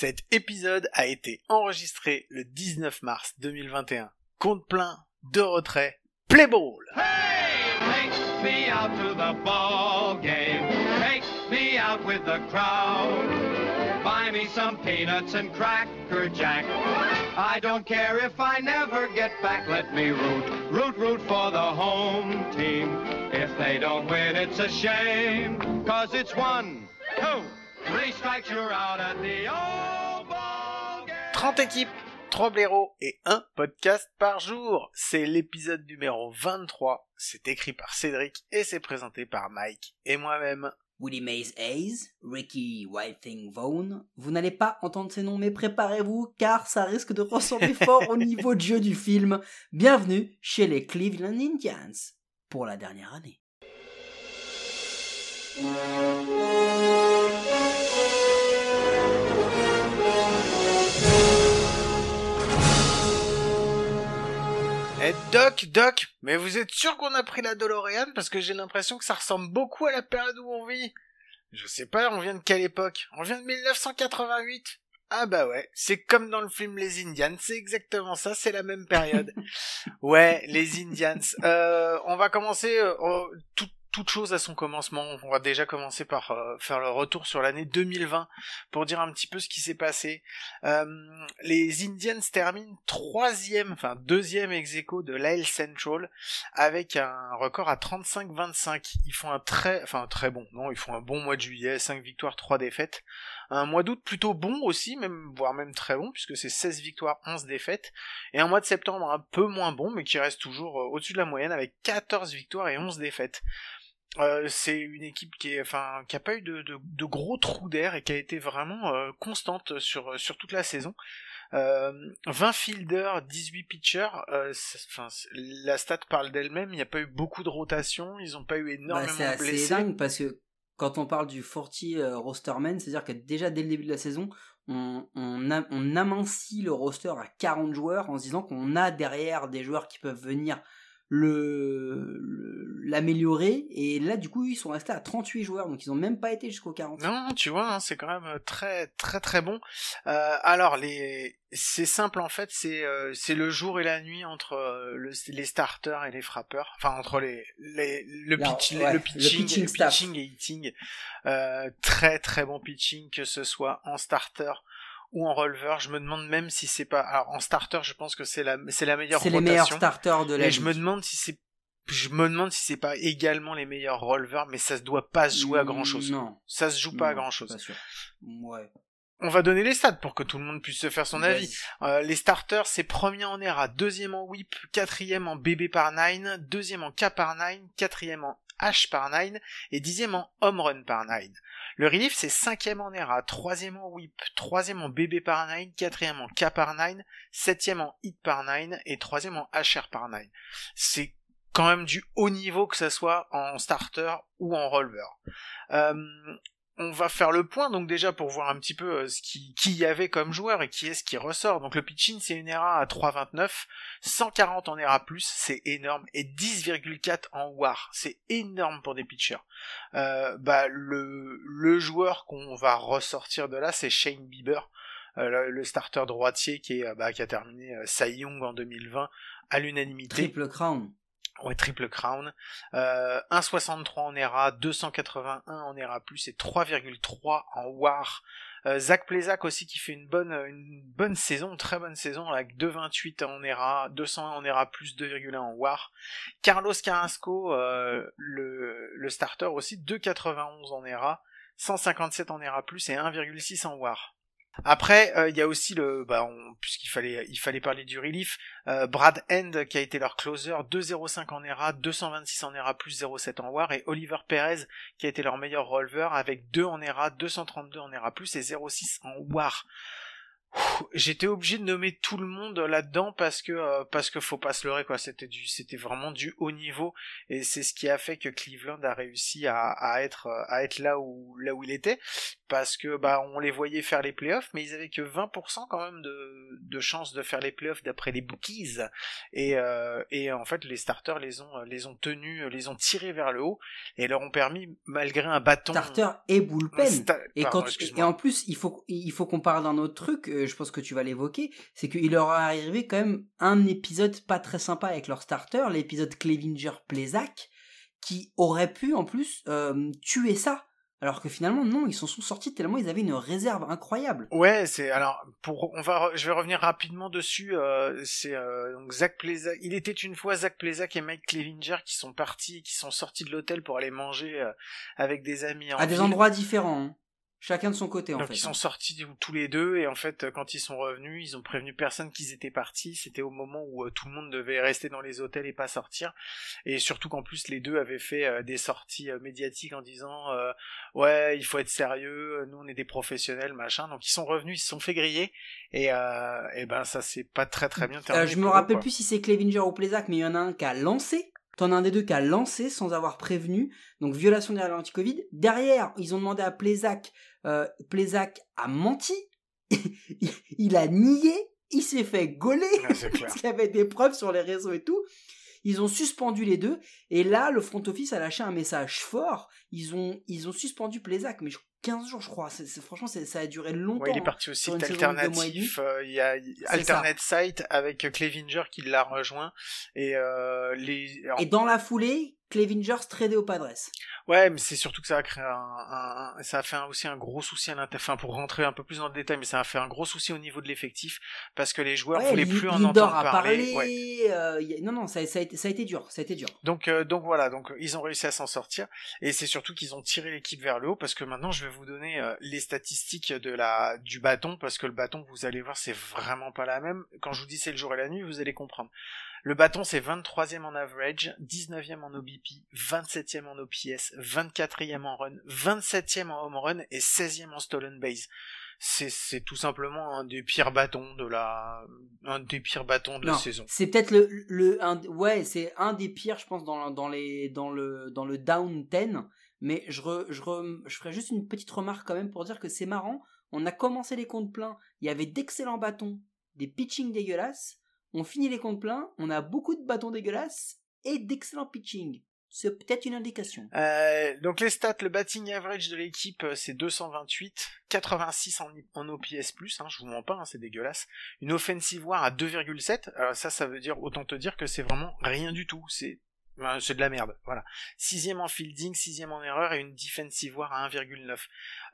Cet épisode a été enregistré le 19 mars 2021. Compte plein, de retrait, play ball! Hey, take me out to the ball game. Take me out with the crowd. Buy me some peanuts and cracker jack. I don't care if I never get back. Let me root, root, root for the home team. If they don't win, it's a shame. Cause it's one, two, three strikes, you're out at the old ball game. 30 équipes, 3 blaireaux et un podcast par jour. C'est l'épisode numéro 23. C'est écrit par Cédric et c'est présenté par Mike et moi-même. Willie Mays Hayes, Ricky Whiting Vaughn. Vous n'allez pas entendre ces noms, mais préparez-vous, car ça risque de ressembler fort au niveau de jeu du film. Bienvenue chez les Cleveland Indians pour la dernière année. Eh Doc, Doc, mais vous êtes sûr qu'on a pris la DeLorean? Parce que j'ai l'impression que ça ressemble beaucoup à la période où on vit. Je sais pas, on vient de quelle époque? On vient de 1988 Ah bah ouais, c'est comme dans le film Les Indians, c'est exactement ça, c'est la même période. ouais, les Indians. Euh, on va commencer euh, tout, toute chose à son commencement. On va déjà commencer par euh, faire le retour sur l'année 2020 pour dire un petit peu ce qui s'est passé. Euh, les Indians terminent troisième, enfin deuxième ex de l'AL Central avec un record à 35-25. Ils font un très, enfin très bon, non, ils font un bon mois de juillet, 5 victoires, 3 défaites. Un mois d'août plutôt bon aussi, même voire même très bon puisque c'est 16 victoires, 11 défaites. Et un mois de septembre un peu moins bon mais qui reste toujours euh, au-dessus de la moyenne avec 14 victoires et 11 défaites. Euh, c'est une équipe qui est, enfin, qui a pas eu de, de, de gros trous d'air et qui a été vraiment euh, constante sur sur toute la saison. Euh, 20 fielders, 18 pitchers. euh, c'est- Enfin, c'est- la stat parle d'elle-même. Il n'y a pas eu beaucoup de rotation. Ils n'ont pas eu Bah, énormément c'est de blessés. dingue parce que quand on parle du 40 euh, rosterman, c'est-à-dire que déjà dès le début de la saison, on, on, a- on amincit le roster à 40 joueurs en se disant qu'on a derrière des joueurs qui peuvent venir le l'améliorer et là du coup ils sont restés à 38 joueurs donc ils ont même pas été jusqu'au 40 Non, tu vois, hein, c'est quand même très très très bon. Euh, alors les, c'est simple en fait, c'est euh, c'est le jour et la nuit entre euh, le- les starters et les frappeurs, enfin entre les, les le, pitch, ouais, le pitching, pitching le staff. pitching et hitting. Euh, très très bon pitching que ce soit en starter ou en releveur. Je me demande même si c'est pas, alors en starter, je pense que c'est la c'est la meilleure c'est les meilleurs starters de la Et je me demande si c'est je me demande si c'est pas également les meilleurs releveurs, mais ça se doit pas se jouer à grand chose. non Ça se joue pas à grand chose. pas sûr. ouais On va donner les stats pour que tout le monde puisse se faire son avis. Euh, les starters, c'est premier en ERA, deuxième en whip, quatrième en BB par 9, deuxième en K par 9, quatrième en H par 9 et dixième en home run par 9. Le relief, c'est cinquième en ERA, troisième en whip, troisième en BB par 9, quatrième en K par 9, septième en hit par 9 et troisième en HR par 9. C'est quand même du haut niveau que ça soit en starter ou en releveur. Euh, on va faire le point donc déjà pour voir un petit peu euh, ce qui qui y avait comme joueur et qui est-ce qui ressort. Donc le pitching c'est une ERA à 3.29, 140 en ERA+, c'est énorme et 10,4 en WAR, c'est énorme pour des pitchers. Euh, bah le joueur qu'on va ressortir de là c'est Shane Bieber, euh, le, starter droitier qui est euh, bah, qui a terminé euh, Young en 2020 à l'unanimité. triple crown Ouais, triple crown. Euh, 1,63 en ERA, 281 en ERA+, et 3,3 en WAR. Euh, Zach Plezak aussi qui fait une bonne, une bonne saison, très bonne saison, avec 2,28 en ERA, 201 en ERA+, 2,1 en WAR. Carlos Carrasco, euh, le, le starter aussi, 2,91 en ERA, 157 en ERA+, et 1,6 en WAR. Après, euh, il y a aussi le, bah, on- puisqu'il fallait, il fallait parler du relief, euh, Brad End qui a été leur closer, 2,05 en ERA, 226 en ERA plus 0,7 en WAR, et Oliver Perez qui a été leur meilleur releveur avec 2 en ERA, 232 en ERA plus et 0,6 en WAR. J'étais obligé de nommer tout le monde là-dedans parce que euh, parce que faut pas se leurrer quoi. C'était du c'était vraiment du haut niveau. Et c'est ce qui a fait que Cleveland a réussi à, à être à être là où là où il était. Parce que bah on les voyait faire les playoffs mais ils avaient que 20% quand même de de chances de faire les playoffs d'après les bookies. Et euh, et en fait les starters les ont les ont tenus les ont tirés vers le haut et leur ont permis malgré un bâton starter et bullpen. Sta- et pardon, quand et en plus il faut il faut qu'on parle d'un autre truc je pense que tu vas l'évoquer c'est qu'il leur est arrivé quand même un épisode pas très sympa avec leur starter l'épisode Clevinger Plesac qui aurait pu en plus euh, tuer ça alors que finalement non ils s'en sont sortis tellement ils avaient une réserve incroyable Ouais, c'est alors pour on va je vais revenir rapidement dessus. euh, c'est euh, donc Zach Plesac. Il était une fois Zach Plesac et Mike Clevinger qui sont partis, qui sont sortis de l'hôtel pour aller manger euh, avec des amis en à des endroits différents hein. Chacun de son côté en Donc fait ils sont hein. sortis tous les deux et en fait euh, quand ils sont revenus, ils ont prévenu personne qu'ils étaient partis. C'était au moment où euh, tout le monde devait rester dans les hôtels et pas sortir. Et surtout qu'en plus les deux avaient fait euh, des sorties euh, médiatiques en disant euh, ouais il faut être sérieux, nous on est des professionnels machin. Donc ils sont revenus, ils se sont fait griller et euh, et ben ça c'est pas très très bien Euh, terminé. je me eux, rappelle plus si c'est Clevinger ou Plesac, mais il y en a un qui a lancé. T'en as un des deux qui a lancé sans avoir prévenu. Donc violation des règles anti-Covid. Derrière, ils ont demandé à Plesac. Euh, a menti. il, a nié. Il s'est fait gauler. Ouais, parce qu'il y avait des preuves sur les réseaux et tout. Ils ont suspendu les deux. Et là, le front office a lâché un message fort. Ils ont, ils ont suspendu Plesac, mais je- 15 jours, je crois. Franchement, c'est- ça a duré longtemps. Ouais, il est hein. parti au site alternatif. euh, Il y a. Alternate Site avec euh, Clevinger qui l'a rejoint et euh, les. alors, Et dans la foulée, Clevinger tradé au Padres. Ouais, mais c'est surtout que ça a créé un, ça a fait un- aussi un gros souci à l'intérieur. Enfin, pour rentrer un peu plus dans le détail, mais ça a fait un gros souci au niveau de l'effectif parce que les joueurs Ouais, voulaient plus en entendre a parler. Ouais. euh, y a- Non, non, ça, ça a été, ça a été dur. Ça a été dur. Donc, euh, donc voilà, donc ils ont réussi à s'en sortir et c'est surtout qu'ils ont tiré l'équipe vers le haut parce que maintenant je vais vous donner euh, les statistiques de la du bâton parce que le bâton vous allez voir c'est vraiment pas la même. Quand je vous dis c'est le jour et la nuit, vous allez comprendre. Le bâton c'est 23e en average, 19e en OBP, 27e en OPS, 24e en run, 27e en home run et 16e en stolen base. C'est tout simplement un des pires bâtons de la un des pires bâtons de la saison. C'est peut-être le, le un, ouais, c'est un des pires, je pense, dans, dans les, dans le, dans le down 10. Mais je, re- je, re- je ferai juste une petite remarque quand même pour dire que c'est marrant. On a commencé les comptes pleins. Il y avait d'excellents bâtons, des pitching dégueulasses. On finit les comptes pleins. On a beaucoup de bâtons dégueulasses et d'excellents pitching. C'est peut-être une indication. Euh, donc les stats, le batting average de l'équipe, euh, c'est 228, 86 en, OPS+, hein, je vous mens pas, hein, c'est dégueulasse. Une offensive war à 2,7, alors ça, ça veut dire, autant te dire que c'est vraiment rien du tout, c'est de la merde, voilà. Sixième en fielding, sixième en erreur et une defensive war à 1,9.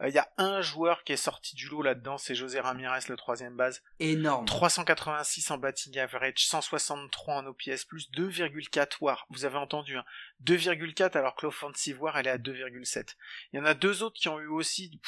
Il y a un joueur qui est sorti du lot là-dedans, c'est José Ramirez, le troisième base. Énorme. 386 en batting average, 163 en OPS+, 2,4 war. Vous avez entendu, hein. 2,4 alors que l'offensive war elle est à 2,7. Il y en a deux autres qui ont eu aussi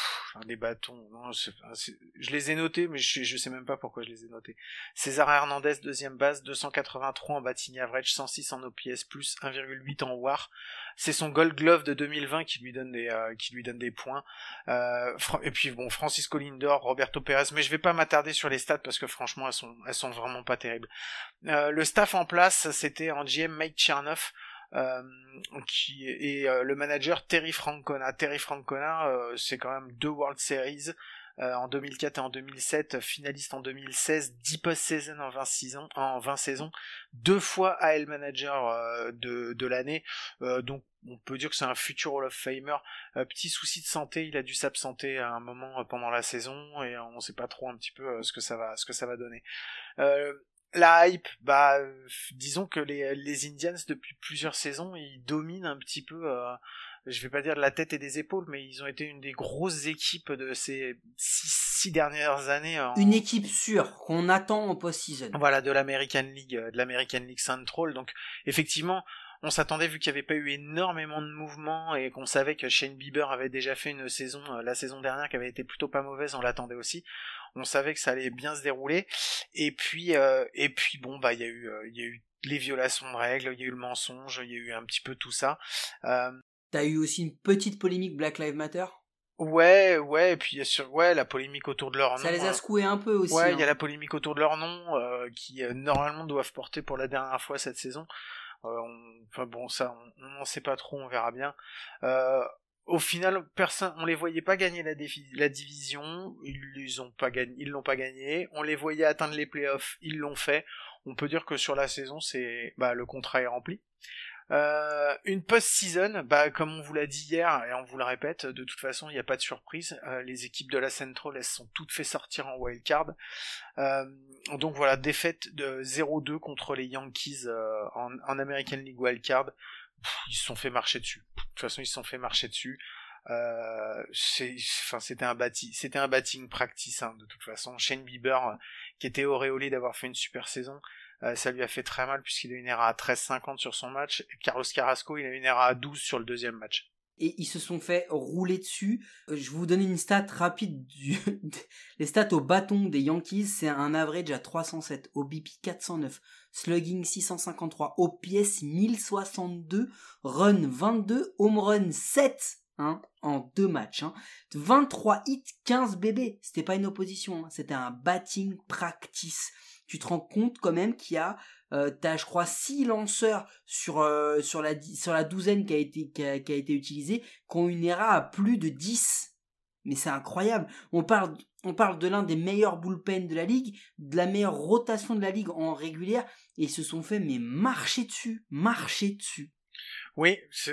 des bâtons. Je les ai notés, mais je, je sais même pas pourquoi je les ai notés. César Hernandez deuxième base, 283 en batting average, 106 en OPS+, 1,8 en war. C'est son Gold Glove de 2020 qui lui donne des euh, qui lui donne des points. Euh, et puis bon, Francisco Lindor, Roberto Perez, mais je vais pas m'attarder sur les stats parce que franchement elles sont elles sont vraiment pas terribles. Euh, le staff en place, c'était en GM Mike Chernoff. Euh, qui et euh, le manager Terry Francona. Terry Francona, euh, c'est quand même deux World Series euh, en 2004 et en 2007, finaliste en 2016, 10 post-season en 26 ans, en 20 saisons, deux fois AL Manager euh, de, de l'année, euh, donc on peut dire que c'est un futur Hall of Famer. Petit souci de santé, il a dû s'absenter à un moment pendant la saison et on sait pas trop un petit peu ce que ça va, ce que ça va donner. La hype, bah, disons que les, les Indians depuis plusieurs saisons, ils dominent un petit peu. Euh, je vais pas dire de la tête et des épaules, mais ils ont été une des grosses équipes de ces six, six dernières années. en- Une équipe sûre qu'on attend en post-season. voilà, de l'American League, euh, de l'American League Central. Donc, effectivement, on s'attendait, vu qu'il n'y avait pas eu énormément de mouvements et qu'on savait que Shane Bieber avait déjà fait une saison, euh, la saison dernière, qui avait été plutôt pas mauvaise, on l'attendait aussi. On savait que ça allait bien se dérouler. Et puis, euh, et puis bon, bah, il y a eu, euh, il y a eu les violations de règles, il y a eu le mensonge, il y a eu un petit peu tout ça. Euh, T'as eu aussi une petite polémique Black Lives Matter? Ouais, ouais, et puis il y a sur, ouais, la polémique autour de leur nom. Ça les a hein. secoués un peu aussi. Ouais, il hein. y a la polémique autour de leur nom euh, qui euh, normalement doivent porter pour la dernière fois cette saison. Euh, on- Enfin bon, ça, on sait pas trop, on verra bien. Euh, au final, personne, on les voyait pas gagner la, division, ils ont pas gagné, l'ont pas gagné. On les voyait atteindre les playoffs, ils l'ont fait. On peut dire que sur la saison, c'est, bah, le contrat est rempli. Euh, une post-season, bah, comme on vous l'a dit hier, et on vous le répète, de toute façon, il n'y a pas de surprise. Euh, les équipes de la Central, elles sont toutes fait sortir en wildcard. Euh, donc voilà, défaite de 0-2 contre les Yankees euh, en, en American League wildcard. Ils se sont fait marcher dessus. De toute façon, ils se sont fait marcher dessus. Euh, enfin, c'était un c'était un batting practice hein, de toute façon. Shane Bieber, euh, qui était auréolé d'avoir fait une super saison, euh, ça lui a fait très mal puisqu'il a une ERA à 13,50 sur son match. Carlos Carrasco, il a une ERA à 12 sur le deuxième match. et ils se sont fait rouler dessus. Euh, Je vous donner une stat rapide. Les stats au bâton des Yankees, c'est un average à 307, au BP 409, slugging 653, OPS 1062, run 22, home run 7 hein, en deux matchs. Hein. 23 hits, 15 bébés. C'était pas une opposition, hein, c'était un batting practice. Tu te rends compte quand même qu'il y a euh, t'as je crois six lanceurs sur euh, sur la douzaine qui a été qui a, utilisée qui ont une ERA à plus de 10 mais c'est incroyable. On parle on parle de l'un des meilleurs bullpen de la ligue de la meilleure rotation de la ligue en régulière et ils se sont fait mais marcher dessus marcher dessus Oui, je,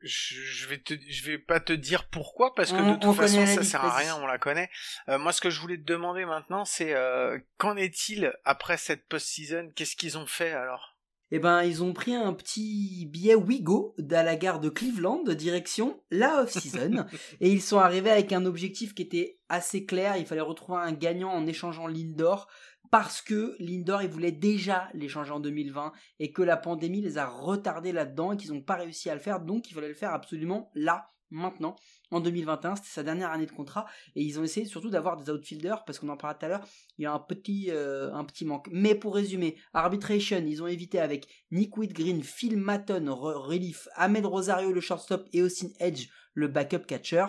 je vais te, je vais pas te dire pourquoi parce que On- de toute on façon ça sert à rien, on la connaît. Euh, moi, ce que je voulais te demander maintenant, c'est euh, qu'en est-il après cette post-season? Qu'est-ce qu'ils ont fait alors? Eh ben, ils ont pris un petit billet Wigo à la gare de Cleveland, direction la off-season, et ils sont arrivés avec un objectif qui était assez clair. Il fallait retrouver un gagnant en échangeant Lindor, parce que Lindor, ils voulaient déjà l'échanger en 2020, et que la pandémie les a retardés là-dedans, et qu'ils n'ont pas réussi à le faire, donc il fallait le faire absolument là, maintenant. En 2021, c'était sa dernière année de contrat, et ils ont essayé surtout d'avoir des outfielders, parce qu'on en parlait tout à l'heure, il y a un petit, euh, un petit manque. Mais pour résumer, arbitration, ils ont évité avec Nick Whitgreen, Phil Matton, re- relief, Ahmed Rosario, le shortstop, et Austin Edge, le backup catcher.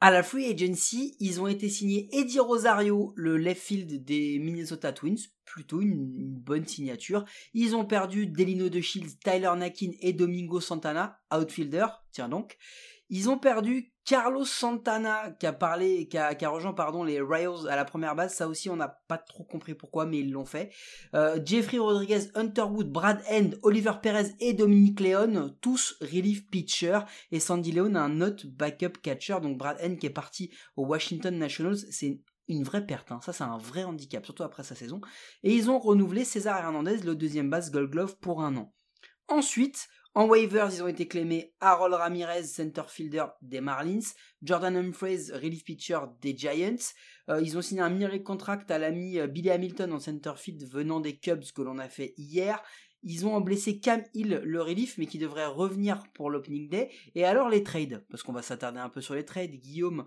À la free agency, ils ont été signés Eddie Rosario, le left field des Minnesota Twins, plutôt une, une bonne signature. Ils ont perdu Delino de Shields, Tyler Nakin et Domingo Santana, outfielder, tiens donc. Ils ont perdu Carlos Santana qui a parlé, qui rejoint pardon les Royals à la première base. Ça aussi, on n'a pas trop compris pourquoi, mais ils l'ont fait. Euh, Jeffrey Rodriguez, Hunter Wood, Brad End, Oliver Perez et Dominique Leon, tous relief pitcher. Et Sandy Leon a un autre backup catcher. Donc Brad End qui est parti aux Washington Nationals, c'est une vraie perte. hein. Ça, c'est un vrai handicap, surtout après sa saison. Et ils ont renouvelé César Hernandez, le deuxième base Gold Glove, pour un an. Ensuite, en waivers, ils ont été clémés Harold Ramirez, center fielder des Marlins, Jordan Humphreys, relief pitcher des Giants. Euh, ils ont signé un league contract à l'ami euh, Billy Hamilton en center field venant des Cubs que l'on a fait hier. Ils ont blessé Cam Hill, le relief, mais qui devrait revenir pour l'opening day. Et alors les trades, parce qu'on va s'attarder un peu sur les trades, Guillaume.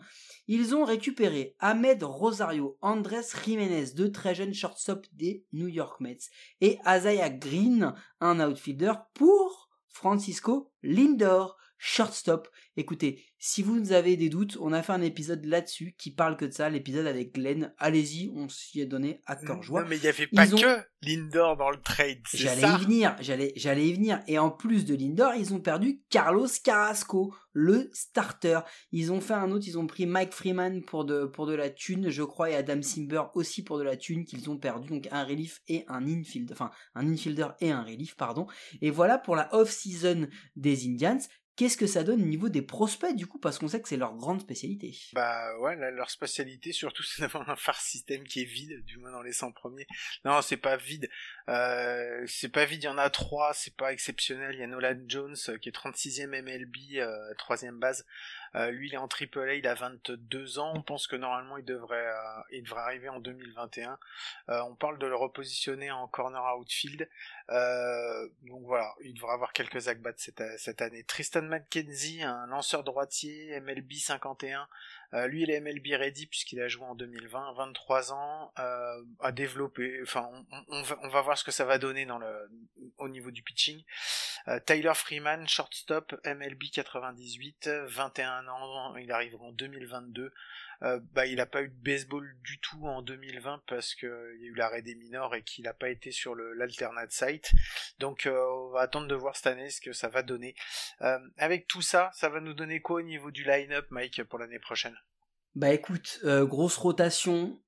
Ils ont récupéré Ahmed Rosario, Andrés Jiménez, deux très jeunes shortstop des New York Mets, et Isaiah Green, un outfielder, pour Francisco Lindor, shortstop. Écoutez, si vous avez des doutes, on a fait un épisode là-dessus qui parle que de ça, l'épisode avec Glenn. Allez-y, on s'y est donné à cœur joie. Non, mais il y avait pas Ils ont- que Lindor dans le trade, J'allais y venir, j'allais, j'allais y venir. Et en plus de Lindor, ils ont perdu Carlos Carrasco, le starter. Ils ont fait un autre, ils ont pris Mike Freeman pour de, pour de la thune, je crois, et Adam Simber aussi pour de la thune qu'ils ont perdu. Donc un relief et un infield, enfin un infielder et un relief, pardon. Et voilà pour la off-season des Indians. Qu'est-ce que ça donne au niveau des prospects du coup Parce qu'on sait que c'est leur grande spécialité. Bah ouais, leur spécialité surtout c'est d'avoir un phare système qui est vide, du moins dans les 100 premiers. Non, c'est pas vide. Euh, c'est pas vide, il y en a trois, c'est pas exceptionnel. Il y a Nolan Jones euh, qui est 36e MLB, euh, troisième base. Euh, lui, il est en AAA, il a 22 ans. On pense que normalement, il devrait, il devrait arriver en 2021. Euh, on parle de le repositionner en corner outfield. Euh, donc voilà, il devrait avoir quelques at-bats cette, cette année. Tristan McKenzie, un lanceur droitier, MLB 51, Euh, lui, il est MLB ready puisqu'il a joué en 2020, 23 ans, euh, à développer. Enfin, on, va, voir ce que ça va donner au niveau du pitching. Euh, Tyler Freeman, shortstop, MLB 98, 21 ans, il arrive en 2022. Euh, bah, il n'a pas eu de baseball du tout en 2020 parce qu'il y a eu l'arrêt des minors et qu'il n'a pas été sur l'alternate site. Donc euh, on va attendre de voir cette année ce que ça va donner. Euh, avec tout ça, ça va nous donner quoi au niveau du line-up, Mike, pour l'année prochaine? Bah écoute, grosse rotation,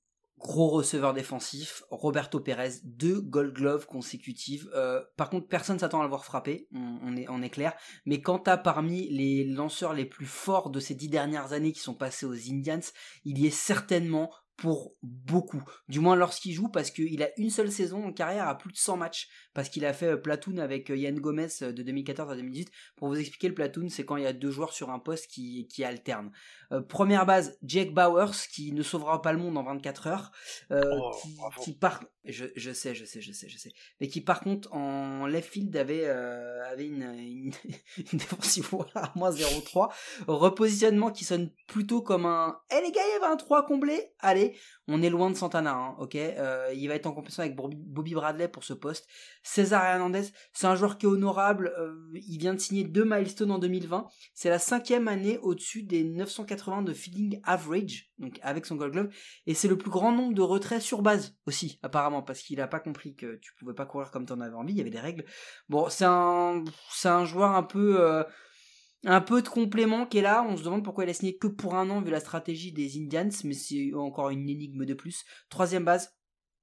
gros receveur défensif, Roberto Pérez, deux Gold Gloves consécutives. Euh, par contre, personne s'attend à le voir frapper, on, est, on est clair. Mais quand t'as parmi les lanceurs les plus forts de ces dix dernières années qui sont passés aux Indians, il y est certainement pour beaucoup. Du moins lorsqu'il joue, parce qu'il a une seule saison en carrière à plus de 100 matchs. Parce qu'il a fait euh, Platoon avec euh, Yann Gomez euh, de 2014 à 2018. Pour vous expliquer, le Platoon, c'est quand il y a deux joueurs sur un poste qui, qui alternent. première base, Jake Bowers, qui ne sauvera pas le monde en 24 heures. Oh, qui, part... Je, je, sais, je sais, je sais, je sais. Mais qui par contre, en left field, avait, avait une, une, une défensive à moins 0-3. Repositionnement qui sonne plutôt comme un... Eh les gars, il y avait un 3 comblé Allez, on est loin de Santana, hein, ok euh, Il va être en compétition avec Bobby Bradley pour ce poste. César Hernandez, c'est un joueur qui est honorable. Euh, il vient de signer deux milestones en 2020. C'est la cinquième année au-dessus des 980 de feeling average, donc avec son Gold Glove. Et c'est le plus grand nombre de retraits sur base aussi, apparemment, parce qu'il a pas compris que tu pouvais pas courir comme tu en avais envie. Il y avait des règles. Bon, c'est un, c'est un joueur un peu. Euh, un peu de complément qui est là. On se demande pourquoi il a signé que pour un an vu la stratégie des Indians, mais c'est encore une énigme de plus. Troisième base,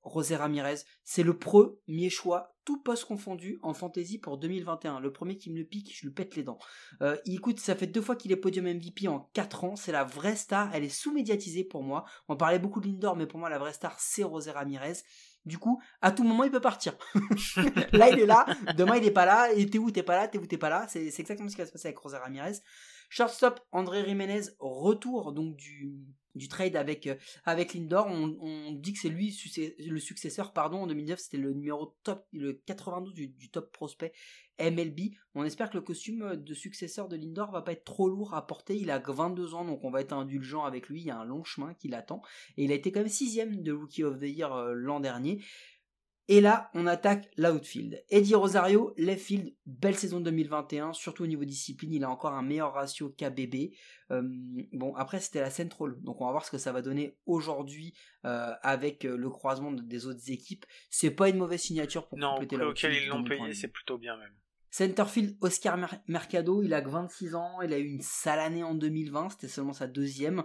José Ramirez. C'est le premier choix, tout poste confondu, en fantasy pour 2021. Le premier qui me le pique, je lui pète les dents. Euh, écoute, ça fait deux fois qu'il est podium MVP en 4 ans. C'est la vraie star. Elle est sous-médiatisée pour moi. On parlait beaucoup de Lindor, mais pour moi, la vraie star, c'est José Ramirez. Du coup, à tout moment, il peut partir. là, il est là. Demain, il est pas là. Et t'es où? T'es pas là T'es où? T'es pas là C'est exactement ce qui va se passer avec José Ramirez. Shortstop, André Jiménez, retour donc du, du trade avec, euh, avec Lindor. On, dit que c'est lui le successeur, pardon, en 2009, c'était le numéro top, le 92 du, top prospect MLB. On espère que le costume de successeur de Lindor va pas être trop lourd à porter. Il a 22 ans, donc on va être indulgent avec lui. Il y a un long chemin qui l'attend. Et il a été quand même sixième de Rookie of the Year euh, l'an dernier. Et là, on attaque l'outfield. Eddie Rosario, left field, belle saison 2021, surtout au niveau discipline, il a encore un meilleur ratio qu'ABB. Euh, bon, après, c'était la Central, donc on va voir ce que ça va donner aujourd'hui euh, avec euh, le croisement des autres équipes. C'est pas une mauvaise signature pour non, compléter auquel ils l'ont payé, c'est plutôt bien même. Centerfield Oscar Mercado, il a que 26 ans, il a eu une sale année en 2020, c'était seulement sa deuxième.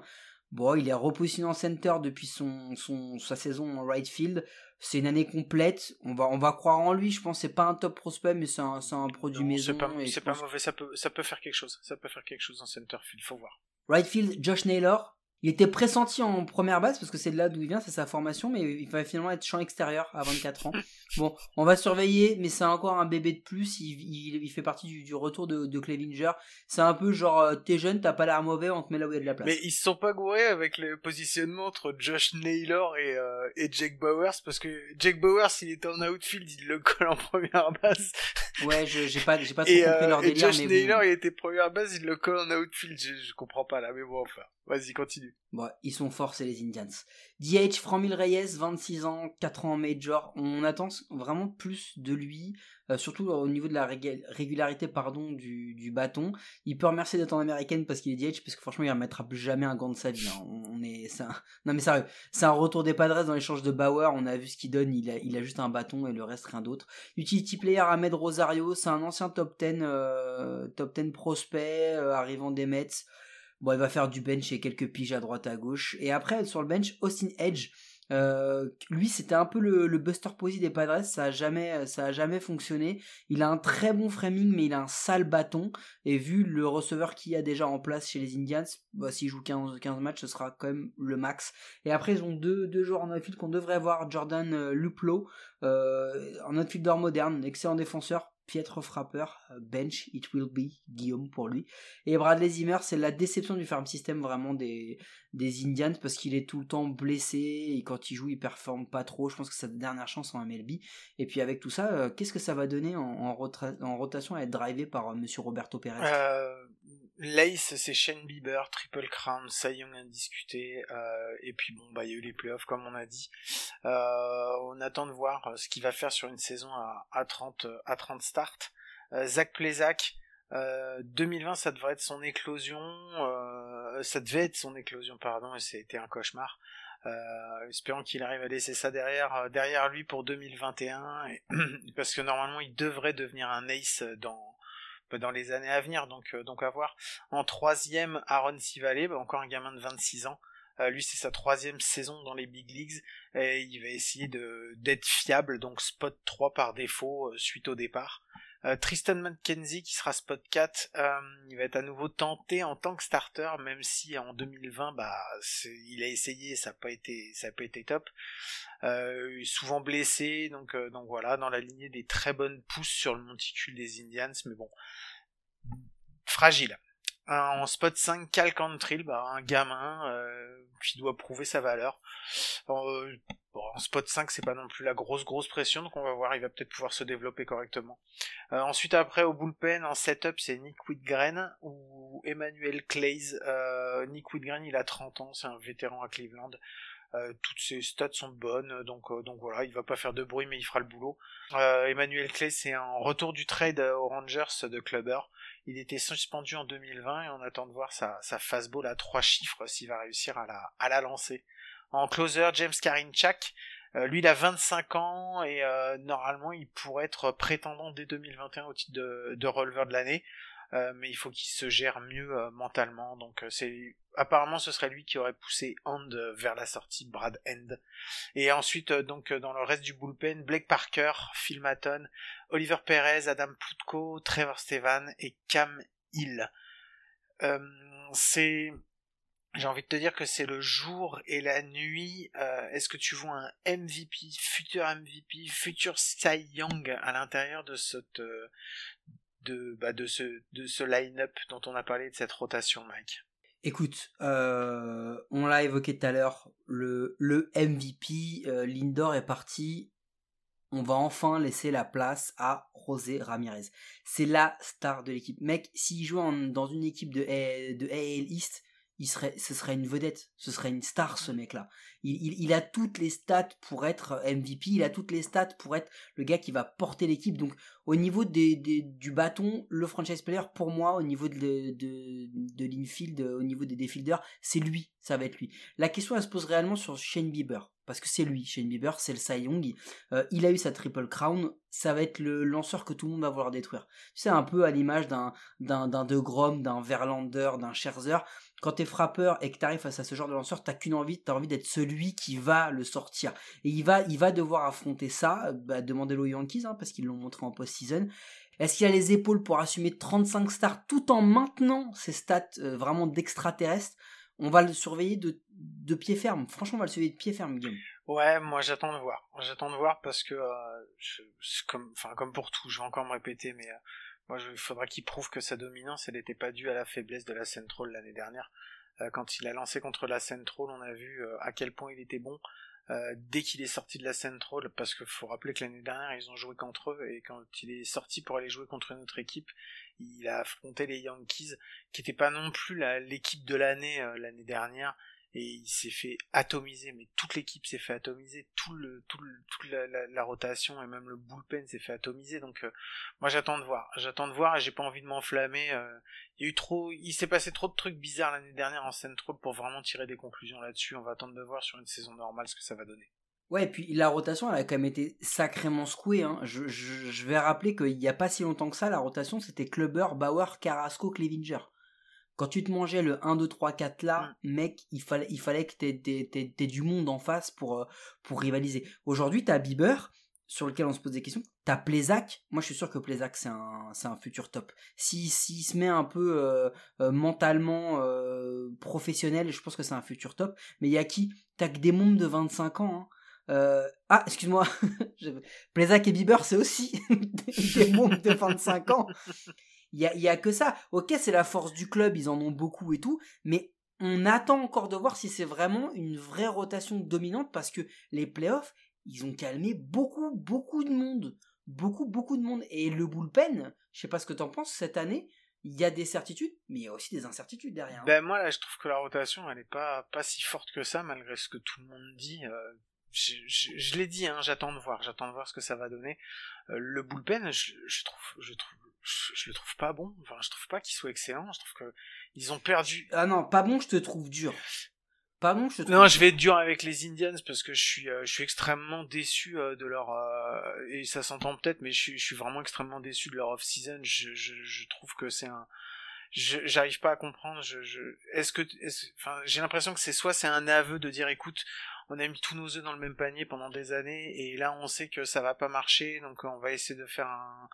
Bon, il est repositionné en center depuis son, son, sa saison en right field. C'est une année complète. On va, on va croire en lui. Je pense c'est pas un top prospect, mais c'est un, un, produit maison. C'est pas, pas mauvais. Ça peut, ça peut faire quelque chose. Ça peut faire quelque chose en center field. Faut voir. Right field, Josh Naylor. Il était pressenti en première base parce que c'est de là d'où il vient, c'est sa formation, mais il va finalement être champ extérieur à 24 ans. Bon, on va surveiller, mais c'est encore un bébé de plus. Il, il, fait partie du, du retour de, de Clevinger. C'est un peu genre, euh, t'es jeune, t'as pas l'air mauvais, on te met là où il y a de la place. Mais ils se sont pas gourés avec le positionnement entre Josh Naylor et, euh, et Jake Bowers parce que Jake Bowers, il était en outfield, il le colle en première base. Ouais, j'ai pas, j'ai pas trop compris euh, leur délire. Et Josh Naylor, il était première base, il le colle en outfield. Je, je comprends pas là, mais bon, enfin. Vas-y, continue. Bon, ils sont forts, c'est les Indians. DH, Framil Reyes, 26 ans, 4 ans en Major. On attend vraiment plus de lui, euh, surtout au niveau de la régularité pardon, du, bâton. Il peut remercier d'être en américaine parce qu'il est DH, parce que franchement, il ne remettra plus jamais un gant de sa vie. Hein. On est. Non mais sérieux, c'est un retour des Padres dans l'échange de Bauer. On a vu ce qu'il donne, il a, juste un bâton et le reste rien d'autre. Utility player Ahmed Rosario, c'est un ancien top 10, euh, top 10 prospect euh, arrivant des Mets. Bon, il va faire du bench et quelques piges à droite à gauche. Et après, sur le bench, Austin Edge. Euh, lui, c'était un peu le, Buster Posey des Padres. Ça a jamais, ça a jamais fonctionné. Il a un très bon framing, mais il a un sale bâton. Et vu le receveur qu'il y a déjà en place chez les Indians, bah, s'il joue 15, 15 matchs, ce sera quand même le max. Et après, ils ont deux, deux joueurs en outfield qu'on devrait voir. Jordan euh, Luplo, euh, en outfielder moderne, excellent défenseur piètre frappeur, euh, bench, it will be, Guillaume pour lui. Et Bradley Zimmer, c'est la déception du farm system vraiment des, des Indians parce qu'il est tout le temps blessé et quand il joue, il performe pas trop. Je pense que c'est sa dernière chance en MLB. Et puis avec tout ça, euh, qu'est-ce que ça va donner en, rotation à être drivé par euh, monsieur Roberto Pérez Lace, c'est Shane Bieber, Triple Crown, Cy indiscuté, euh, et puis bon, bah il y a eu les playoffs comme on a dit. Euh, on attend de voir ce qu'il va faire sur une saison à, à 30 à 30 starts. Euh, Zach Plezak, 2020, ça devrait être son éclosion, ça devait être son éclosion, pardon, et c'était un cauchemar. Euh, espérons qu'il arrive à laisser ça derrière derrière lui pour 2021 parce que normalement il devrait devenir un ace dans bah, dans les années à venir, donc, euh, donc à voir. En troisième, Aaron Sivale, bah, encore un gamin de 26 ans. Euh, lui, c'est sa troisième saison dans les big leagues et il va essayer de d'être fiable, donc spot 3 par défaut euh, suite au départ. Tristan McKenzie qui sera spot 4, il va être à nouveau tenté en tant que starter, même si en 2020, bah, il a essayé, ça n'a pas été, ça a pas été top. Euh, souvent blessé, donc euh, donc voilà, dans la lignée des très bonnes pousses sur le monticule des Indians, mais bon, fragile. En spot 5, Cal Cantrell, bah, un gamin euh, qui doit prouver sa valeur. En, spot 5, c'est pas non plus la grosse grosse pression, donc on va voir, il va peut-être pouvoir se développer correctement. ensuite, après, au bullpen, en setup, c'est Nick Whitgren ou Emmanuel Clays. Nick Whitgren, il a 30 ans, c'est un vétéran à Cleveland. Euh, toutes ses stats sont bonnes, donc euh, donc voilà, il va pas faire de bruit mais il fera le boulot. Euh, Emmanuel Clay, c'est un retour du trade aux Rangers de Clubber. Il était suspendu en 2020 et on attend de voir sa, sa fastball à trois chiffres s'il va réussir à la, à la lancer. En closer, James Karinchak, lui il a 25 ans et normalement il pourrait être prétendant dès 2021 au titre de, de releveur de l'année. Euh, mais il faut qu'il se gère mieux euh, mentalement. Donc euh, c'est apparemment ce serait lui qui aurait poussé Hand vers la sortie Brad End. Et ensuite donc dans le reste du bullpen, Blake Parker, Phil Maton, Oliver Perez, Adam Plutko, Trevor Stevan et Cam Hill. j'ai envie de te dire que c'est le jour et la nuit. Est-ce que tu vois un MVP, futur MVP, futur Cy Young à l'intérieur de cette de, bah, de ce, de ce line-up dont on a parlé, de cette rotation, Mike Écoute, euh, on l'a évoqué tout à l'heure, le, le MVP, euh, Lindor est parti. On va enfin laisser la place à José Ramirez. C'est la star de l'équipe. Mec, s'il joue dans une équipe de, de AL East, il serait, ce serait une vedette, ce serait une star ce mec-là. Il, il, a toutes les stats pour être MVP, il a toutes les stats pour être le gars qui va porter l'équipe. Donc au niveau des, du bâton, le franchise player, pour moi, au niveau de, de, de l'infield, au niveau des défielders, c'est lui, ça va être lui. La question, elle se pose réellement sur Shane Bieber, parce que c'est lui, Shane Bieber, c'est le Cy Young. Euh, il a eu sa triple crown, ça va être le lanceur que tout le monde va vouloir détruire. C'est un peu à l'image d'un, d'un, d'un De Grom, d'un Verlander, d'un Scherzer. Quand t'es frappeur et que t'arrives face à ce genre de lanceur, t'as qu'une envie, t'as envie d'être celui qui va le sortir. Et il va, il va devoir affronter ça, bah, demandez-le aux Yankees, hein, parce qu'ils l'ont montré en post-season. Est-ce qu'il a les épaules pour assumer 35 stars tout en maintenant ses stats euh, vraiment d'extraterrestre On va le surveiller de, pied ferme. Franchement, on va le surveiller de pied ferme, Guillaume. Ouais, moi j'attends de voir. J'attends de voir parce que, euh, comme, pour tout, je vais encore me répéter, mais euh, moi il faudra qu'il prouve que sa dominance, elle n'était pas due à la faiblesse de la Central l'année dernière. quand il a lancé contre la Central, on a vu à quel point il était bon. Euh, dès qu'il est sorti de la Central, parce qu'il faut rappeler que l'année dernière ils ont joué contre eux et quand il est sorti pour aller jouer contre une autre équipe, il a affronté les Yankees, qui n'étaient pas non plus l'équipe de l'année euh, l'année dernière, et il s'est fait atomiser, mais toute l'équipe s'est fait atomiser, tout le, tout toute la, rotation et même le bullpen s'est fait atomiser. Donc euh, moi j'attends de voir, j'attends de voir et j'ai pas envie de m'enflammer. Euh, il trop, il s'est passé trop de trucs bizarres l'année dernière en Central pour vraiment tirer des conclusions là-dessus. On va attendre de voir sur une saison normale ce que ça va donner. Ouais, et puis la rotation, elle a quand même été sacrément secouée. Hein. Je, vais rappeler qu'il n'y a pas si longtemps que ça, la rotation, c'était Clubber, Bauer, Carrasco, Clevinger quand tu te mangeais le 1, 2, 3, 4 là, mm. mec, il fallait, il fallait que t'aies, du monde en face pour, euh, pour rivaliser. Aujourd'hui, t'as Bieber, sur lequel on se pose des questions. T'as Plezak. Moi, je suis sûr que Plezak, c'est un, c'est un futur top. S'il si, se met un peu euh, euh, mentalement professionnel, je pense que c'est un futur top. Mais il y a qui? T'as que des mondes de 25 ans. Hein. Ah, excuse-moi. Plezak et Bieber, c'est aussi des mondes de 25 ans. Il y a, que ça. Ok, c'est la force du club, ils en ont beaucoup et tout, mais on attend encore de voir si c'est vraiment une vraie rotation dominante parce que les playoffs, ils ont calmé beaucoup, beaucoup de monde. Beaucoup, beaucoup de monde. Et le bullpen, je sais pas ce que t'en penses, cette année, il y a des certitudes, mais il y a aussi des incertitudes derrière. hein. Ben moi là, je trouve que la rotation, elle est pas pas si forte que ça, malgré ce que tout le monde dit. euh, je l'ai dit, hein, j'attends de voir, j'attends de voir ce que ça va donner. Euh, le bullpen, je trouve, je, je le trouve pas bon. Enfin, je trouve pas qu'il soit excellent. Je trouve que ils ont perdu. Ah non, pas bon, je te trouve dur. Pas bon, je te trouve Non, je vais être dur avec les Indians parce que je suis, euh, je suis extrêmement déçu euh, de leur euh, et ça s'entend peut-être, mais je suis, je suis vraiment extrêmement déçu de leur off-season. Je, je, je trouve que c'est un, j'arrive pas à comprendre. Je, est-ce que, enfin, j'ai l'impression que c'est soit c'est un aveu de dire, écoute, on a mis tous nos œufs dans le même panier pendant des années et là on sait que ça va pas marcher, donc on va essayer de faire un,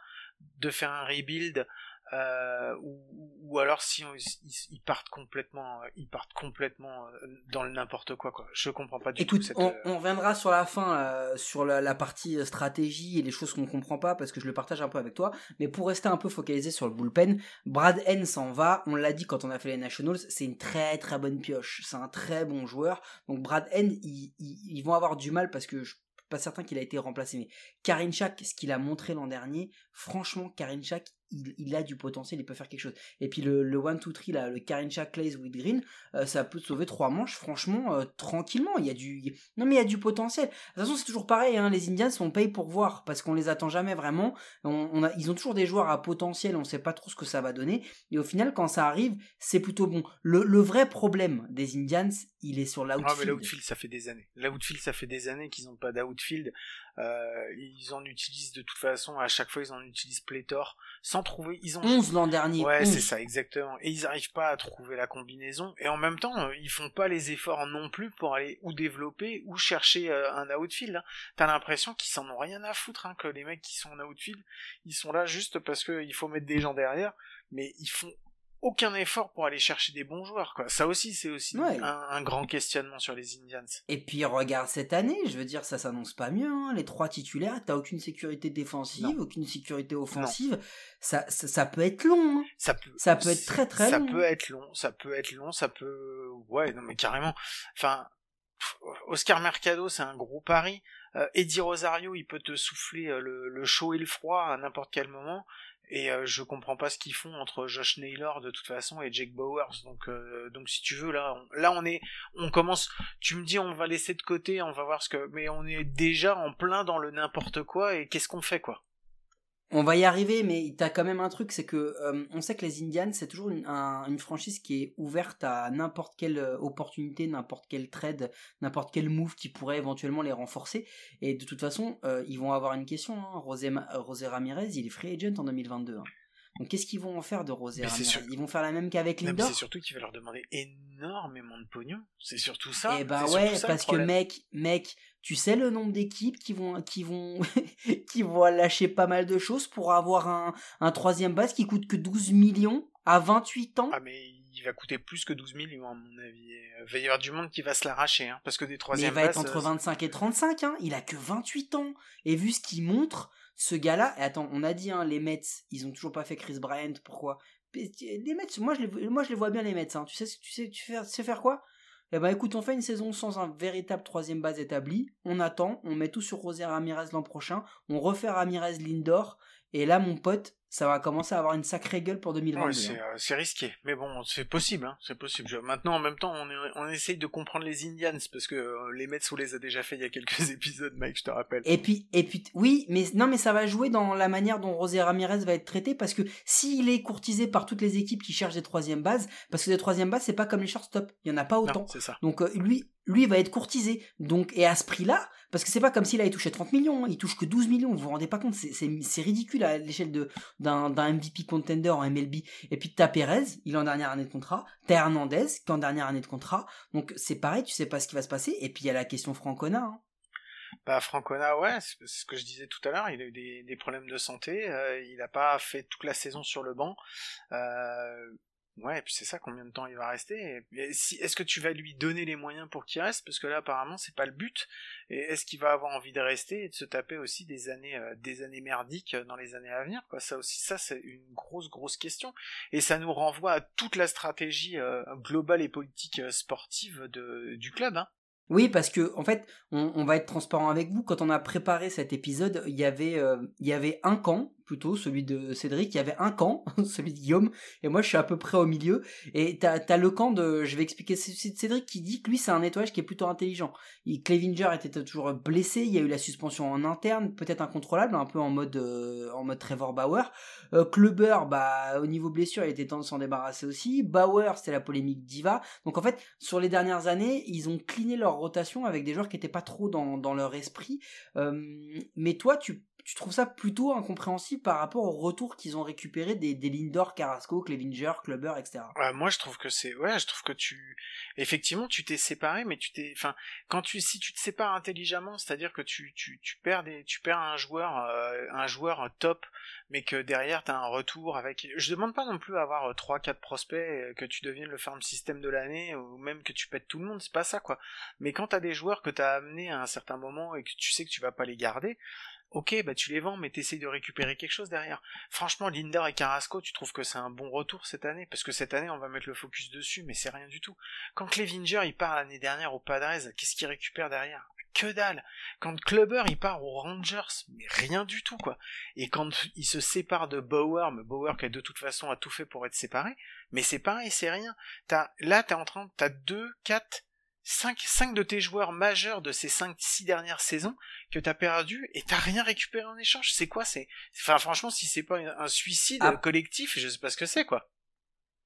de faire un rebuild. Euh, ou, ou alors si on- ils, ils partent complètement, ils partent complètement euh, dans le n'importe quoi quoi. Je comprends pas du Écoute, tout cette. on, euh, on reviendra sur la fin, euh, sur la, la partie stratégie et les choses qu'on comprend pas, parce que je le partage un peu avec toi. Mais pour rester un peu focalisé sur le bullpen, Brad N s'en va. On l'a dit quand on a fait les Nationals, c'est une très très bonne pioche. C'est un très bon joueur. Donc Brad N, ils, ils- ils vont avoir du mal parce que je pas certain qu'il a été remplacé. Mais Karin Chak, ce qu'il a montré l'an dernier, franchement, Karin Chak, il, il a du potentiel, il peut faire quelque chose. Et puis le, le 1-2-3, là, le Karin Chak, Clays, with Green, euh, ça peut te sauver trois manches, franchement, euh, tranquillement. Il y a du, non mais il y a du potentiel. De toute façon, c'est toujours pareil. Hein, les Indians, on paye pour voir parce qu'on les attend jamais vraiment. On, on a, ils ont toujours des joueurs à potentiel. On sait pas trop ce que ça va donner. Et au final, quand ça arrive, c'est plutôt bon. Le, le vrai problème des Indians, il est sur Ah mais l'outfield. l'outfield ça fait des années. L'outfield ça fait des années qu'ils n'ont pas d'outfield. Euh, ils en utilisent de toute façon à chaque fois ils en utilisent pléthore sans trouver. Ils ont 11 l'an dernier. Ouais, 11. c'est ça, exactement. Et ils arrivent pas à trouver la combinaison. Et en même temps, euh, ils font pas les efforts non plus pour aller ou développer ou chercher euh, un outfield. hein. T'as l'impression qu'ils s'en ont rien à foutre, hein, que les mecs qui sont en outfield, ils sont là juste parce qu'il faut mettre des gens derrière, mais ils font aucun effort pour aller chercher des bons joueurs, quoi. Ça aussi, c'est aussi Ouais. un, un grand questionnement sur les Indians. Et puis regarde cette année, je veux dire, ça s'annonce pas mieux. Hein. Les trois titulaires, t'as aucune sécurité défensive, Non. aucune sécurité offensive. Ça, ça, ça peut être long. hein. Ça peut, Ça peut être très, très ça long. peut être long, ça peut être long, ça peut, ouais, non mais carrément. Enfin, Oscar Mercado, c'est un gros pari. Euh, Eddie Rosario, il peut te souffler euh, le, le chaud et le froid à n'importe quel moment. Et euh, je comprends pas ce qu'ils font entre Josh Naylor de toute façon et Jake Bowers. Donc, euh, donc si tu veux, là, là on est, on commence. Tu me dis, on va laisser de côté, on va voir ce que, mais on est déjà en plein dans le n'importe quoi. Et qu'est-ce qu'on fait quoi? On va y arriver, mais t'as quand même un truc, c'est que euh, on sait que les Indians, c'est toujours une, un- une franchise qui est ouverte à n'importe quelle euh, opportunité, n'importe quel trade, n'importe quel move qui pourrait éventuellement les renforcer. Et de toute façon, euh, ils vont avoir une question. Hein. José, Ma- euh, José Ramirez, il est free agent en 2022. hein. Donc qu'est-ce qu'ils vont en faire de Ramirez sûr. Ils vont faire la même qu'avec Lindor? c'est surtout qu'il va leur demander énormément de pognon. C'est surtout ça. Eh ben c'est ouais, ça, parce que mec, mec, tu sais le nombre d'équipes qui vont, qui vont, qui vont lâcher pas mal de choses pour avoir un, un troisième base qui coûte que 12 millions à 28 ans? Ah mais il va coûter plus que 12 millions à mon avis. Et, euh, Il va y avoir du monde qui va se l'arracher, hein, parce que des Mais il troisièmes va être entre euh, 25 et 35, hein. Il a que 28 ans. Et vu ce qu'il montre, ce gars-là, et attends, on a dit, hein, les Mets, ils ont toujours pas fait Chris Bryant, pourquoi? Les Mets, moi je les, moi je les vois bien les Mets, hein. Tu sais, tu sais, tu sais, tu sais faire quoi? Eh ben écoute, on fait une saison sans un véritable troisième base établi, on attend, on met tout sur Rosier Ramirez l'an prochain, on refait Ramirez Lindor, et là mon pote, ça va commencer à avoir une sacrée gueule pour 2022. ouais, c'est hein. euh, c'est risqué, mais bon, c'est possible, hein, c'est possible. Je- Maintenant, en même temps, on, est- on essaye de comprendre les Indians parce que euh, les Mets on les a déjà fait il y a quelques épisodes, Mike, je te rappelle. Et puis, et puis, oui, mais non, mais ça va jouer dans la manière dont Rosé Ramirez va être traité parce que s'il est courtisé par toutes les équipes qui cherchent des troisième bases, parce que les troisième bases c'est pas comme les shortstop, il y en a pas autant. Non, c'est ça. Donc euh, lui, lui va être courtisé. Donc et à ce prix-là, parce que c'est pas comme s'il avait touché 30 millions, il touche que 12 millions. Vous vous rendez pas compte, c'est- ridicule à l'échelle d'un MVP contender en MLB. Et puis t'as Perez, il est en dernière année de contrat. T'as Hernandez qui est en dernière année de contrat. Donc c'est pareil, tu sais pas ce qui va se passer. Et puis il y a la question Francona. Hein. Bah Francona, ouais, c'est ce que je disais tout à l'heure, il a eu des, problèmes de santé, euh, il a pas fait toute la saison sur le banc. Euh, ouais, et puis c'est ça, combien de temps il va rester Est-ce que tu vas lui donner les moyens pour qu'il reste? Parce que là, apparemment, c'est pas le but. Et est-ce qu'il va avoir envie de rester et de se taper aussi des années, euh, des années merdiques dans les années à venir quoi? Ça aussi, ça c'est une grosse, grosse question. Et ça nous renvoie à toute la stratégie euh, globale et politique euh, sportive de, du club. Hein. Oui, parce que en fait, on, on va être transparent avec vous. Quand on a préparé cet épisode, il y avait, euh, il y avait un camp plutôt, celui de Cédric. Il y avait un camp, celui de Guillaume, et moi je suis à peu près au milieu. Et t'as as le camp de, je vais expliquer, c'est Cédric qui dit que lui c'est un nettoyage qui est plutôt intelligent. Il, Clevinger était toujours blessé, il y a eu la suspension en interne, peut-être incontrôlable, un peu en mode euh, en mode Trevor Bauer. Euh, Clubber, bah au niveau blessure, il était temps de s'en débarrasser aussi. Bauer, c'était la polémique diva. Donc en fait, sur les dernières années, ils ont cliné leur rotation avec des joueurs qui étaient pas trop dans, dans leur esprit. Euh, mais toi, tu tu trouves ça plutôt incompréhensible par rapport au retour qu'ils ont récupéré des, Lindor, Carrasco, Clevinger, Clubber, etc. moi, je trouve que c'est, ouais, je trouve que tu, effectivement, tu t'es séparé, mais tu t'es, enfin, quand tu, si tu te sépares intelligemment, c'est-à-dire que tu, tu, perds des, tu perds un joueur, euh, un joueur top, mais que derrière t'as un retour avec, je demande pas non plus à avoir 3-4 euh, prospects, euh, que tu deviennes le farm system de l'année, ou même que tu pètes tout le monde, c'est pas ça, quoi. Mais quand t'as des joueurs que t'as amenés à un certain moment et que tu sais que tu vas pas les garder, ok, bah tu les vends, mais t'essayes de récupérer quelque chose derrière. Franchement, Linder et Carrasco, tu trouves que c'est un bon retour cette année? Parce que cette année, on va mettre le focus dessus, mais c'est rien du tout. Quand Clevinger, il part l'année dernière au Padres, qu'est-ce qu'il récupère derrière? Que dalle. Quand Clubber il part aux Rangers, mais rien du tout quoi. Et quand il se sépare de Bauer, mais Bauer qui de toute façon a tout fait pour être séparé, mais c'est pareil, c'est rien. T'as, là t'es en train, t'as deux, quatre, 5, 5 de tes joueurs majeurs de ces 5-6 dernières saisons que t'as perdu et t'as rien récupéré en échange. C'est quoi c'est Enfin franchement, si c'est pas un suicide collectif, je sais pas ce que c'est quoi.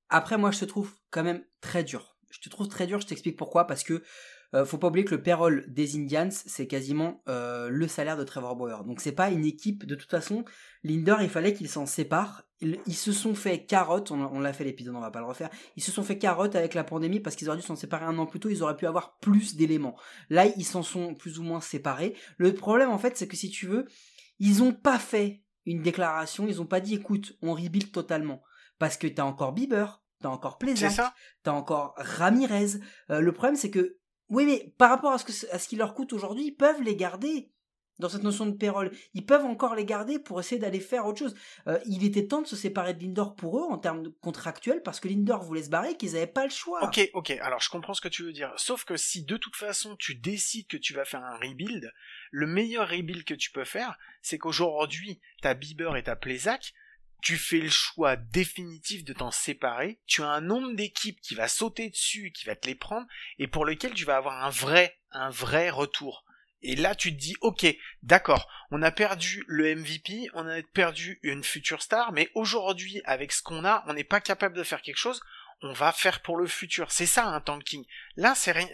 Après moi je te trouve quand même très dur. Je te trouve très dur, je t'explique pourquoi parce que euh, faut pas oublier que le payroll des Indians, c'est quasiment euh, le salaire de Trevor Bauer. Donc c'est pas une équipe, de toute façon, Linder, il fallait qu'il s'en sépare. Ils, se sont fait carotte, on, l'a fait l'épisode, on va pas le refaire. Ils se sont fait carotte avec la pandémie parce qu'ils auraient dû s'en séparer un an plus tôt, ils auraient pu avoir plus d'éléments. Là, ils s'en sont plus ou moins séparés. Le problème, en fait, c'est que si tu veux, ils ont pas fait une déclaration, ils ont pas dit écoute, on rebuild totalement. Parce que t'as encore Bieber, t'as encore Plesac, t'as encore Ramirez. Euh, le problème, c'est que oui, mais par rapport à ce, que, ce qui leur coûte aujourd'hui, ils peuvent les garder dans cette notion de payroll. Ils peuvent encore les garder pour essayer d'aller faire autre chose. Euh, il était temps de se séparer de Lindor pour eux en termes contractuels parce que Lindor voulait se barrer qu'ils n'avaient pas le choix. Ok, ok, alors je comprends ce que tu veux dire. Sauf que si de toute façon tu décides que tu vas faire un rebuild, le meilleur rebuild que tu peux faire, c'est qu'aujourd'hui, ta Bieber et ta Plesac, tu fais le choix définitif de t'en séparer, tu as un nombre d'équipes qui va sauter dessus, qui va te les prendre, et pour lequel tu vas avoir un vrai, un vrai retour. Et là, tu te dis, ok, d'accord, on a perdu le MVP, on a perdu une future star, mais aujourd'hui, avec ce qu'on a, on n'est pas capable de faire quelque chose, on va faire pour le futur. C'est ça un tanking. Là, c'est rien.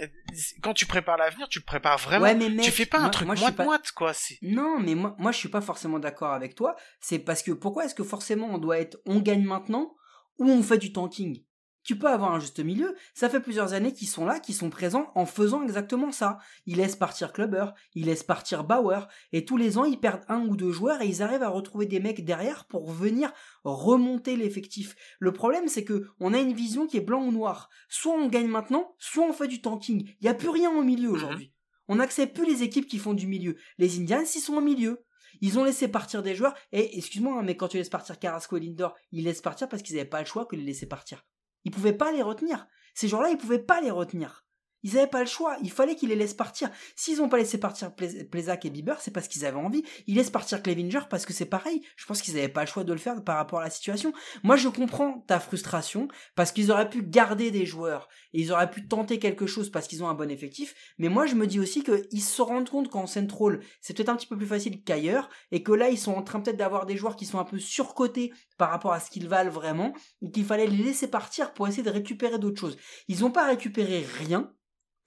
Quand tu prépares l'avenir, tu le prépares vraiment. Ouais, mais tu fais pas un truc moite moite quoi. Non, mais moi, moi, je suis pas forcément d'accord avec toi. C'est parce que pourquoi est-ce que forcément on doit être, on gagne maintenant ou on fait du tanking? Tu peux avoir un juste milieu. Ça fait plusieurs années qu'ils sont là, qu'ils sont présents en faisant exactement ça. Ils laissent partir Clubber, ils laissent partir Bauer, et tous les ans ils perdent un ou deux joueurs et ils arrivent à retrouver des mecs derrière pour venir remonter l'effectif. Le problème c'est que on a une vision qui est blanc ou noir. Soit on gagne maintenant, soit on fait du tanking. Il n'y a plus rien au milieu mhm. aujourd'hui. On n'accepte plus les équipes qui font du milieu. Les Indians, ils sont au milieu. Ils ont laissé partir des joueurs, et excuse-moi, hein, mais quand tu laisses partir Carrasco et Lindor, ils laissent partir parce qu'ils n'avaient pas le choix que de les laisser partir. Ils pouvaient pas les retenir. Ces gens-là, ils pouvaient pas les retenir. Ils n'avaient pas le choix, il fallait qu'ils les laissent partir. S'ils n'ont pas laissé partir Plezak et Bieber, c'est parce qu'ils avaient envie. Ils laissent partir Clevinger parce que c'est pareil. Je pense qu'ils n'avaient pas le choix de le faire par rapport à la situation. Moi, je comprends ta frustration parce qu'ils auraient pu garder des joueurs et ils auraient pu tenter quelque chose parce qu'ils ont un bon effectif. Mais moi, je me dis aussi qu'ils se rendent compte qu'en Central, c'est peut-être un petit peu plus facile qu'ailleurs et que là, ils sont en train peut-être d'avoir des joueurs qui sont un peu surcotés par rapport à ce qu'ils valent vraiment et qu'il fallait les laisser partir pour essayer de récupérer d'autres choses. Ils n'ont pas récupéré rien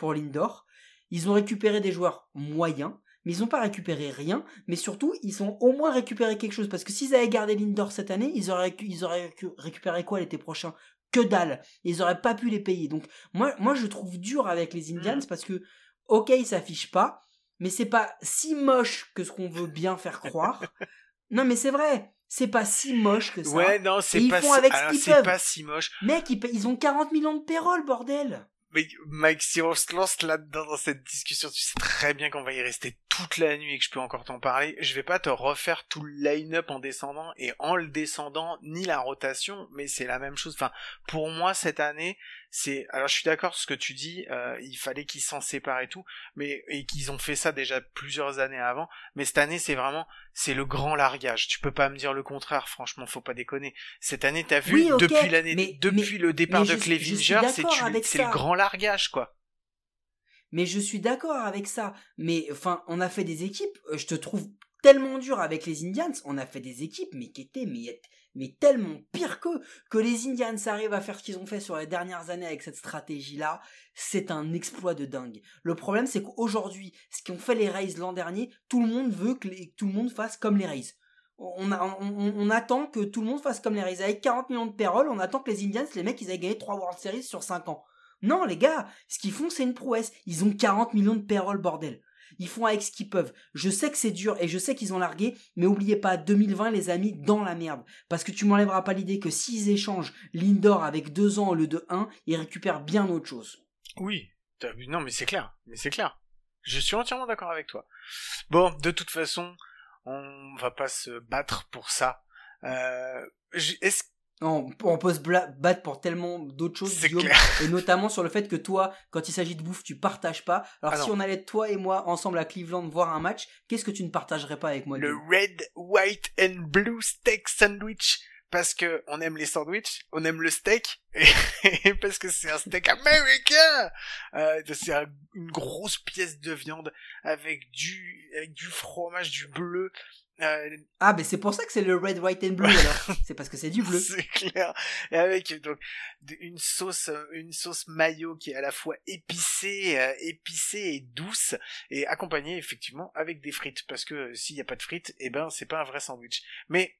pour Lindor. Ils ont récupéré des joueurs moyens, mais ils n'ont pas récupéré rien, mais surtout, ils ont au moins récupéré quelque chose, parce que s'ils avaient gardé Lindor cette année, ils auraient, ils auraient récupéré quoi l'été prochain? Que dalle Ils auraient pas pu les payer. Donc, moi, moi je trouve dur avec les Indians, mm. parce que, ok, ils s'affichent pas, mais c'est pas si moche que ce qu'on veut bien faire croire. non, mais c'est vrai c'est pas si moche que ça. Ouais, non, c'est pas, si... pas si moche. Mec, ils, ils ont 40 millions de payroll, bordel. Mais Mike, si on se lance là-dedans dans cette discussion, tu sais très bien qu'on va y rester toute la nuit et que je peux encore t'en parler, je vais pas te refaire tout le line-up en descendant et en le descendant ni la rotation, mais c'est la même chose. Enfin, pour moi cette année, c'est alors je suis d'accord ce que tu dis, euh, il fallait qu'ils s'en séparent et tout, mais et qu'ils ont fait ça déjà plusieurs années avant, mais cette année c'est vraiment c'est le grand largage. Tu peux pas me dire le contraire, franchement, faut pas déconner. Cette année, t'as vu depuis l'année depuis le départ de Clevinger, c'est c'est le grand largage quoi. Mais je suis d'accord avec ça. Mais enfin, on a fait des équipes, euh, je te trouve tellement dur avec les Indians, on a fait des équipes mais qui étaient mais, tellement pire que que les Indians arrivent à faire ce qu'ils ont fait sur les dernières années avec cette stratégie là, c'est un exploit de dingue. Le problème c'est qu'aujourd'hui, ce qu'ont fait les Rays l'an dernier, tout le monde veut que tout le monde fasse comme les Rays. On, attend que tout le monde fasse comme les Rays. Avec 40 millions de payroll, on attend que les Indians, les mecs, ils aient gagné 3 World Series sur 5 ans. Non, les gars, ce qu'ils font, c'est une prouesse. Ils ont 40 millions de payroll, bordel. Ils font avec ce qu'ils peuvent. Je sais que c'est dur et je sais qu'ils ont largué, mais oubliez pas, 2020, les amis, dans la merde. Parce que tu m'enlèveras pas l'idée que s'ils échangent Lindor avec 2 ans au lieu de 1, ils récupèrent bien autre chose. Oui, non, mais c'est clair. Mais c'est clair. Je suis entièrement d'accord avec toi. Bon, de toute façon, on va pas se battre pour ça. Euh, est-ce on, on peut se battre pour tellement d'autres choses, Guillaume, et notamment sur le fait que toi, quand il s'agit de bouffe, tu partages pas. Alors ah si on allait toi et moi ensemble à Cleveland voir un match, qu'est-ce que tu ne partagerais pas avec moi Le red, white and blue steak sandwich. Parce que on aime les sandwichs, on aime le steak, et, parce que c'est un steak américain. Euh, c'est une grosse pièce de viande avec du avec du fromage, du bleu, euh, ah, mais c'est pour ça que c'est le red, white and blue alors. c'est parce que c'est du bleu. c'est clair. Et avec donc une sauce, euh, une sauce mayo qui est à la fois épicée, euh, épicée et douce, et accompagnée effectivement avec des frites. Parce que s'il n'y a pas de frites, eh ben c'est pas un vrai sandwich. Mais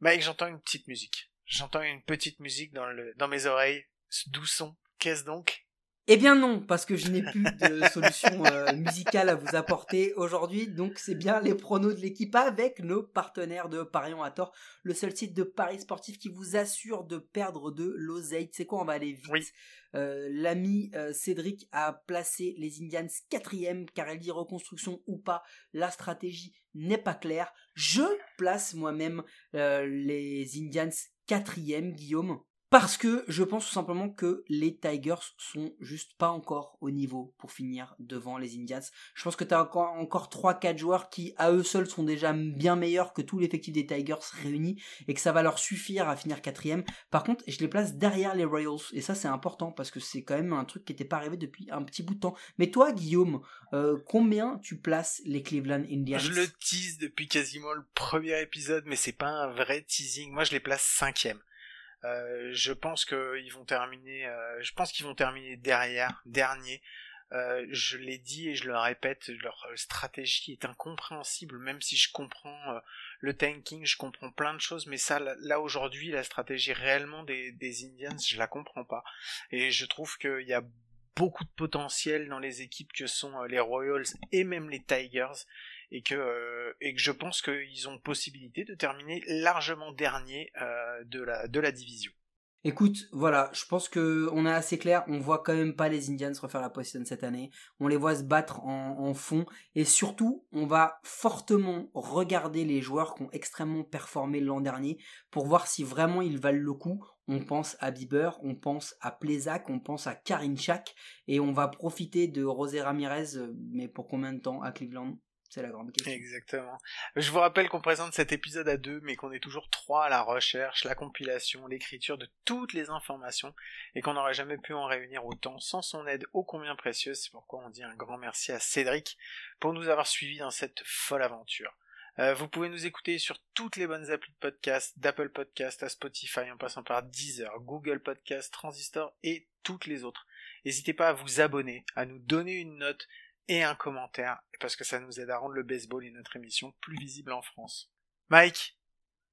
Mike, j'entends une petite musique. J'entends une petite musique dans le dans mes oreilles. Ce doux son? Qu'est-ce donc? Eh bien non, parce que je n'ai plus de solution euh, musicale à vous apporter aujourd'hui, donc c'est bien les pronos de l'équipe avec nos partenaires de Parions à tort, le seul site de paris sportif qui vous assure de perdre de l'oseille. C'est quoi On va aller vite. Euh, l'ami euh, Cédric a placé les Indians quatrième, car elle dit reconstruction ou pas, la stratégie n'est pas claire. Je place moi-même les Indians quatrième, Guillaume. Parce que je pense tout simplement que les Tigers sont juste pas encore au niveau pour finir devant les Indians. Je pense que tu as encore, encore 3-4 joueurs qui à eux seuls sont déjà bien meilleurs que tout l'effectif des Tigers réunis et que ça va leur suffire à finir quatrième. Par contre, je les place derrière les Royals et ça c'est important parce que c'est quand même un truc qui n'était pas arrivé depuis un petit bout de temps. Mais toi Guillaume, euh, combien tu places les Cleveland Indians? Je le tease depuis quasiment le premier épisode mais c'est pas un vrai teasing. Moi je les place cinquième. Euh, je pense qu'ils vont terminer. Euh, je pense qu'ils vont terminer derrière, dernier. Euh, je l'ai dit et je le répète, leur stratégie est incompréhensible, même si je comprends le tanking, je comprends plein de choses, mais ça, là, aujourd'hui, la stratégie réellement des, des Indians, je la comprends pas. Et je trouve qu'il y a beaucoup de potentiel dans les équipes que sont les Royals et même les Tigers et que euh, et que je pense qu'ils ont possibilité de terminer largement dernier euh, de la division. Écoute, voilà, je pense que on est assez clair. On voit quand même pas les Indians refaire la position cette année. On les voit se battre en, fond et surtout, on va fortement regarder les joueurs qui ont extrêmement performé l'an dernier pour voir si vraiment ils valent le coup. On pense à Bieber, on pense à Plezak, on pense à Karinchak et on va profiter de Rosé Ramirez, euh, mais pour combien de temps à Cleveland? C'est la grande. Exactement. Je vous rappelle qu'on présente cet épisode à deux, mais qu'on est toujours trois à la recherche, la compilation, l'écriture de toutes les informations, et qu'on n'aurait jamais pu en réunir autant sans son aide ô combien précieuse. C'est pourquoi on dit un grand merci à Cédric pour nous avoir suivis dans cette folle aventure. Euh, vous pouvez nous écouter sur toutes les bonnes applis de podcast, d'Apple Podcast à Spotify, en passant par Deezer, Google Podcast, Transistor et toutes les autres. N'hésitez pas à vous abonner, à nous donner une note et un commentaire, parce que ça nous aide à rendre le baseball et notre émission plus visible en France. Mike,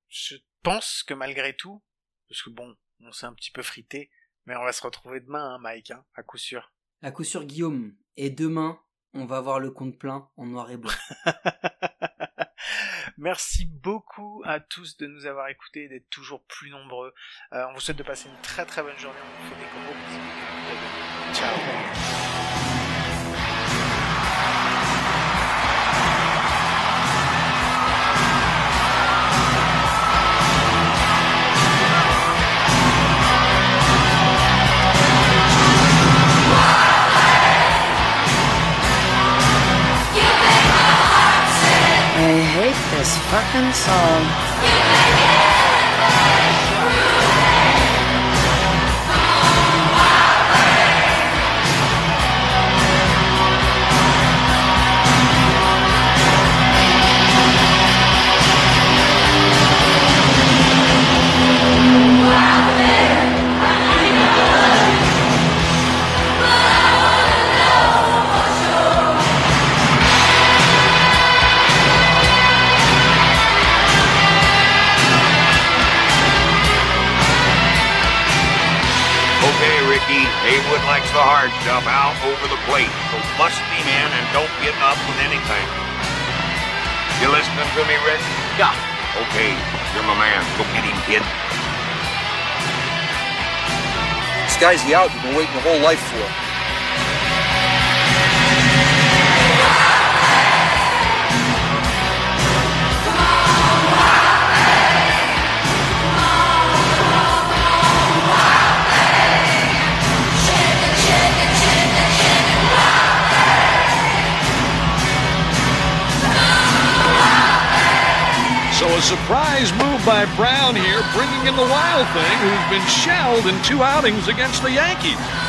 je pense que malgré tout, parce que bon, on s'est un petit peu frité, mais on va se retrouver demain, hein, Mike, hein, à coup sûr. À coup sûr, Guillaume. Et demain, on va voir le compte plein en noir et blanc. Merci beaucoup à tous de nous avoir écoutés et d'être toujours plus nombreux. Euh, on vous souhaite de passer une très très bonne journée. On vous fait des gros bisous. Ciao. This fucking song. Guy's the out you've been waiting your whole life for. So a surprise move by Brown here, bringing in the Wild Thing, who's been shelled in two outings against the Yankees.